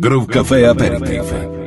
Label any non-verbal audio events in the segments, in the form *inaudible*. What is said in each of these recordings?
Groove Café Aperitif.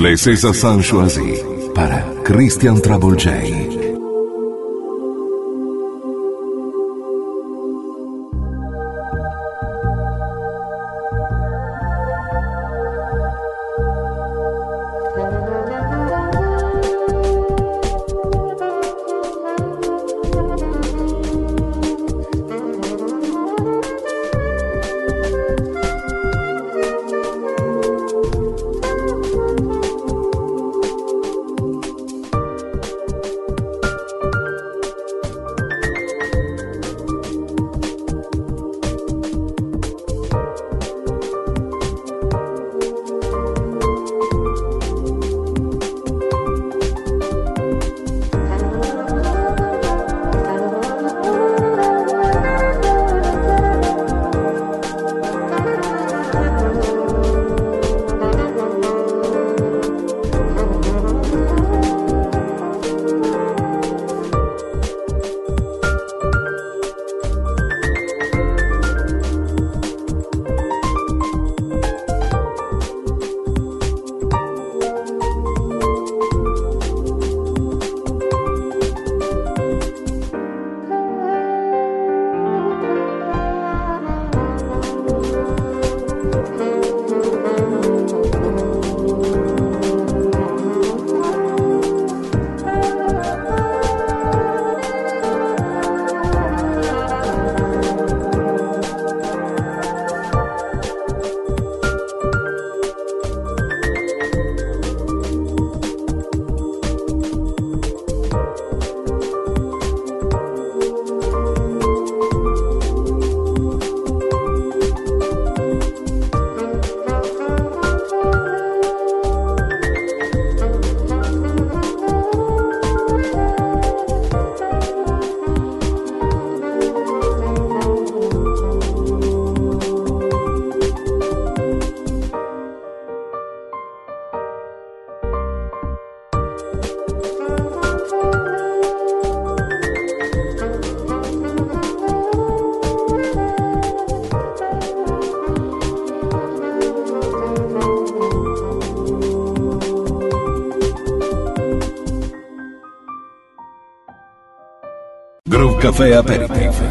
Café Aperitif. Les César sans choisi para Christian Trouble Café América.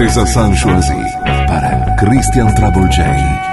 César Sanchoisi para Christian Trouble J.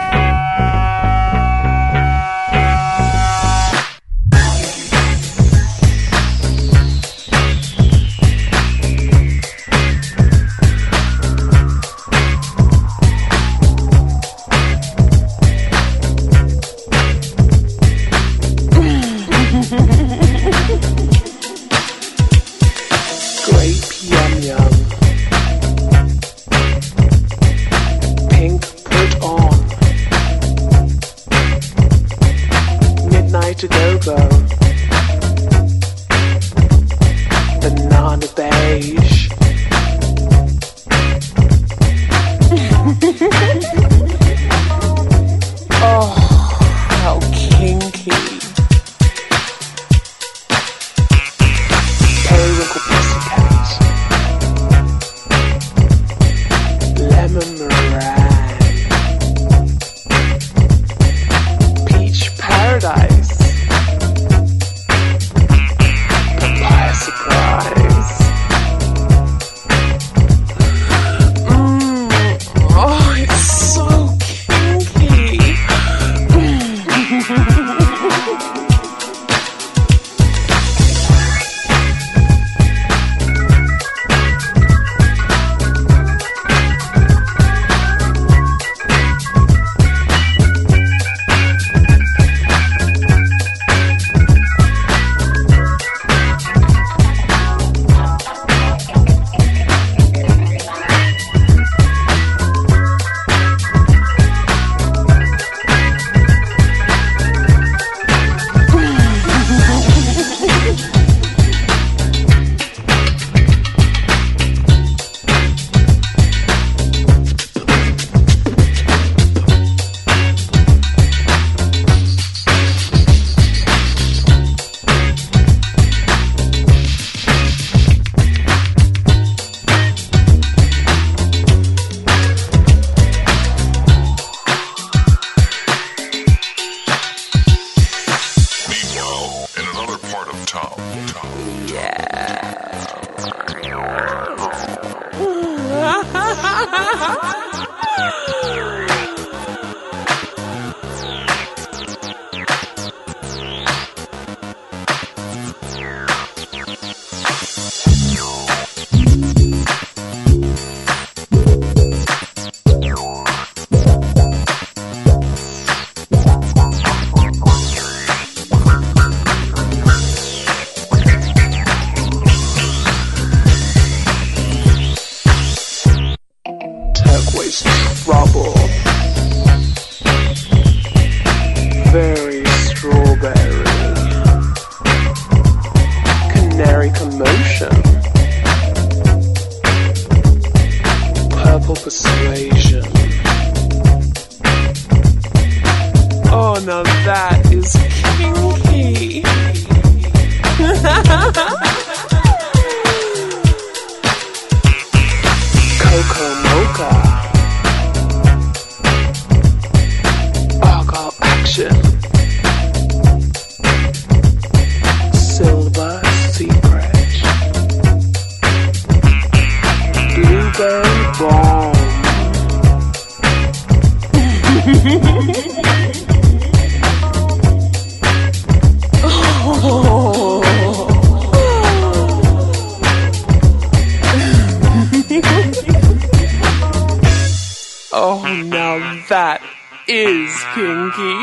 is kinky.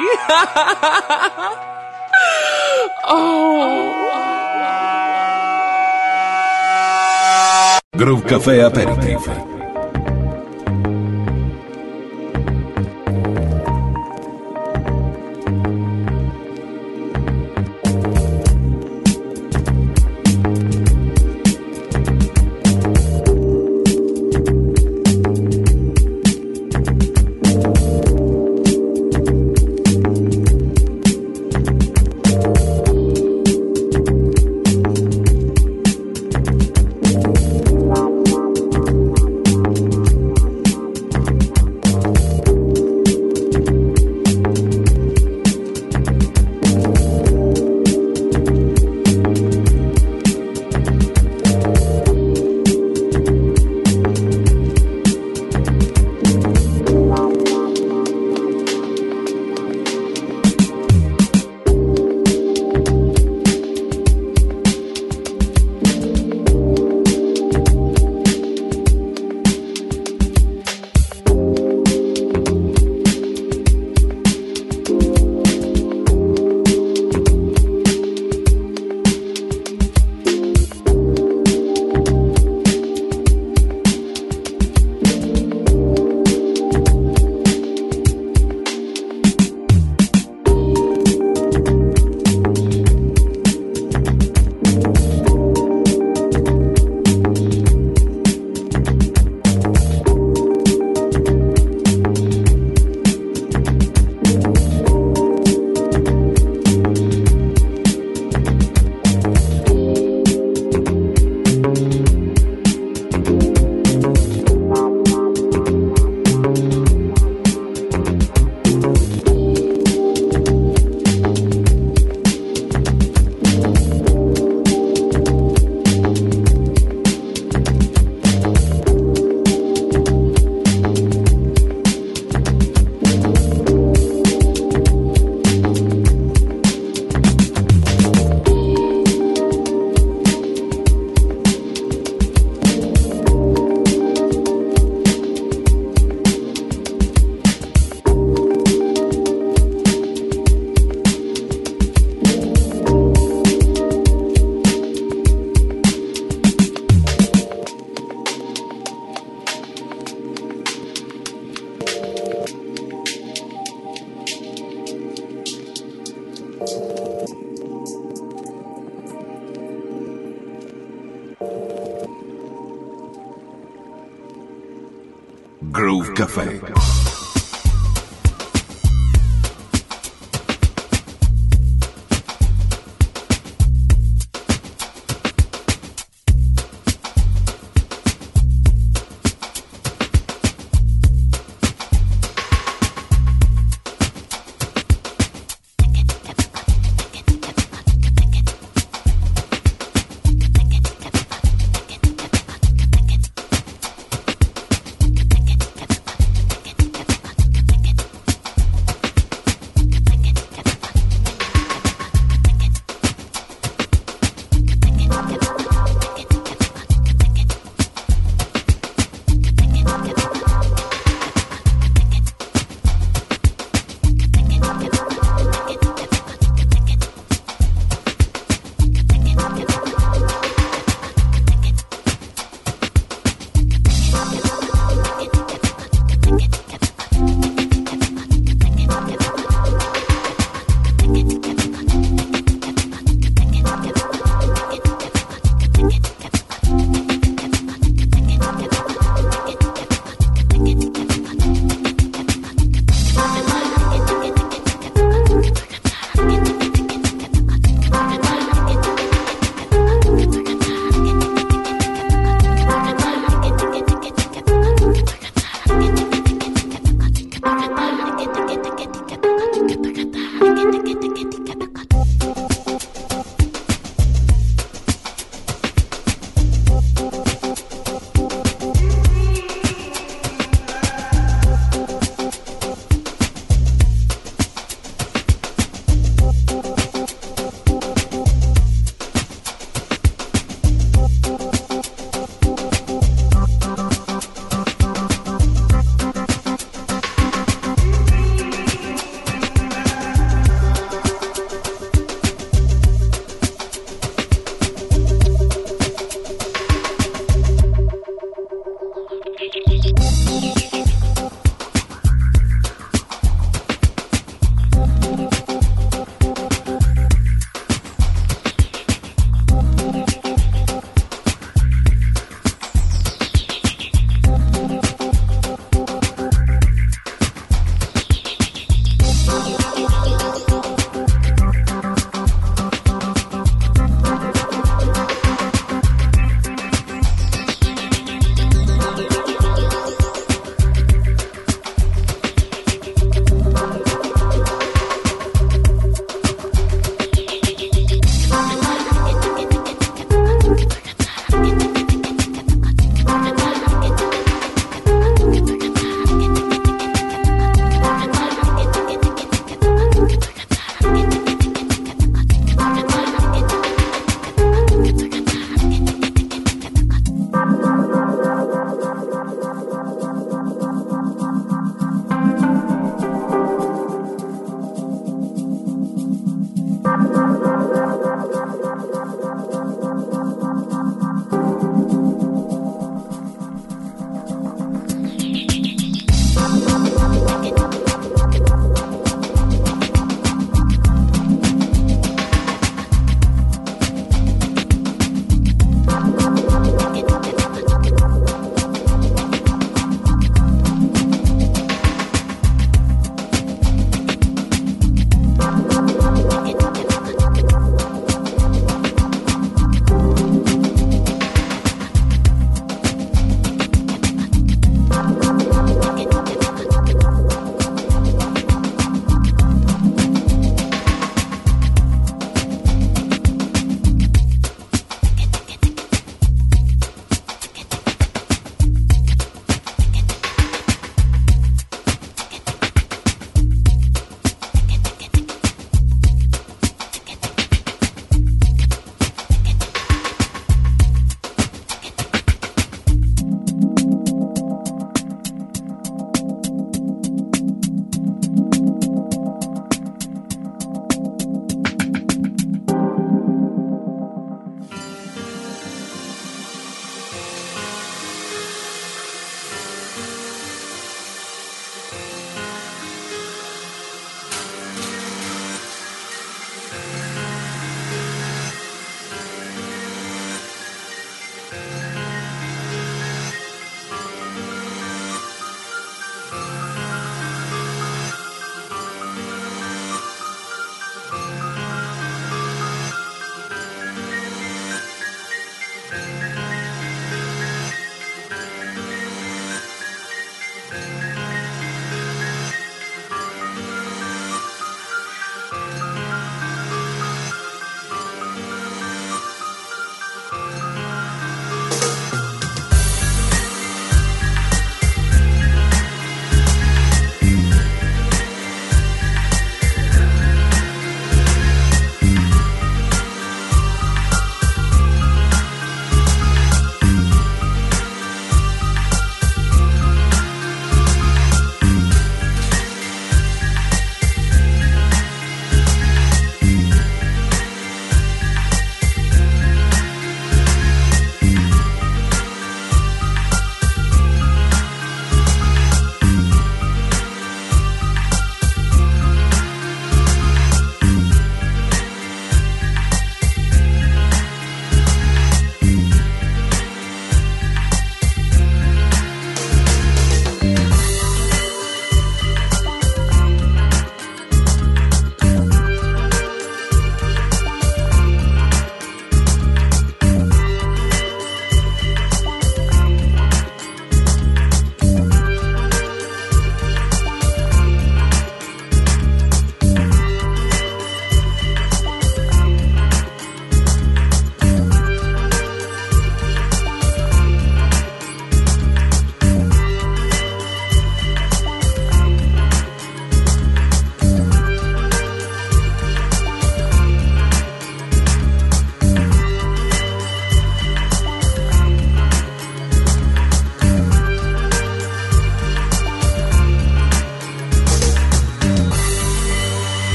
*laughs* oh. Groove Café Aperitif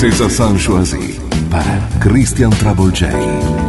César Sanchoisi para Christian Travolgei.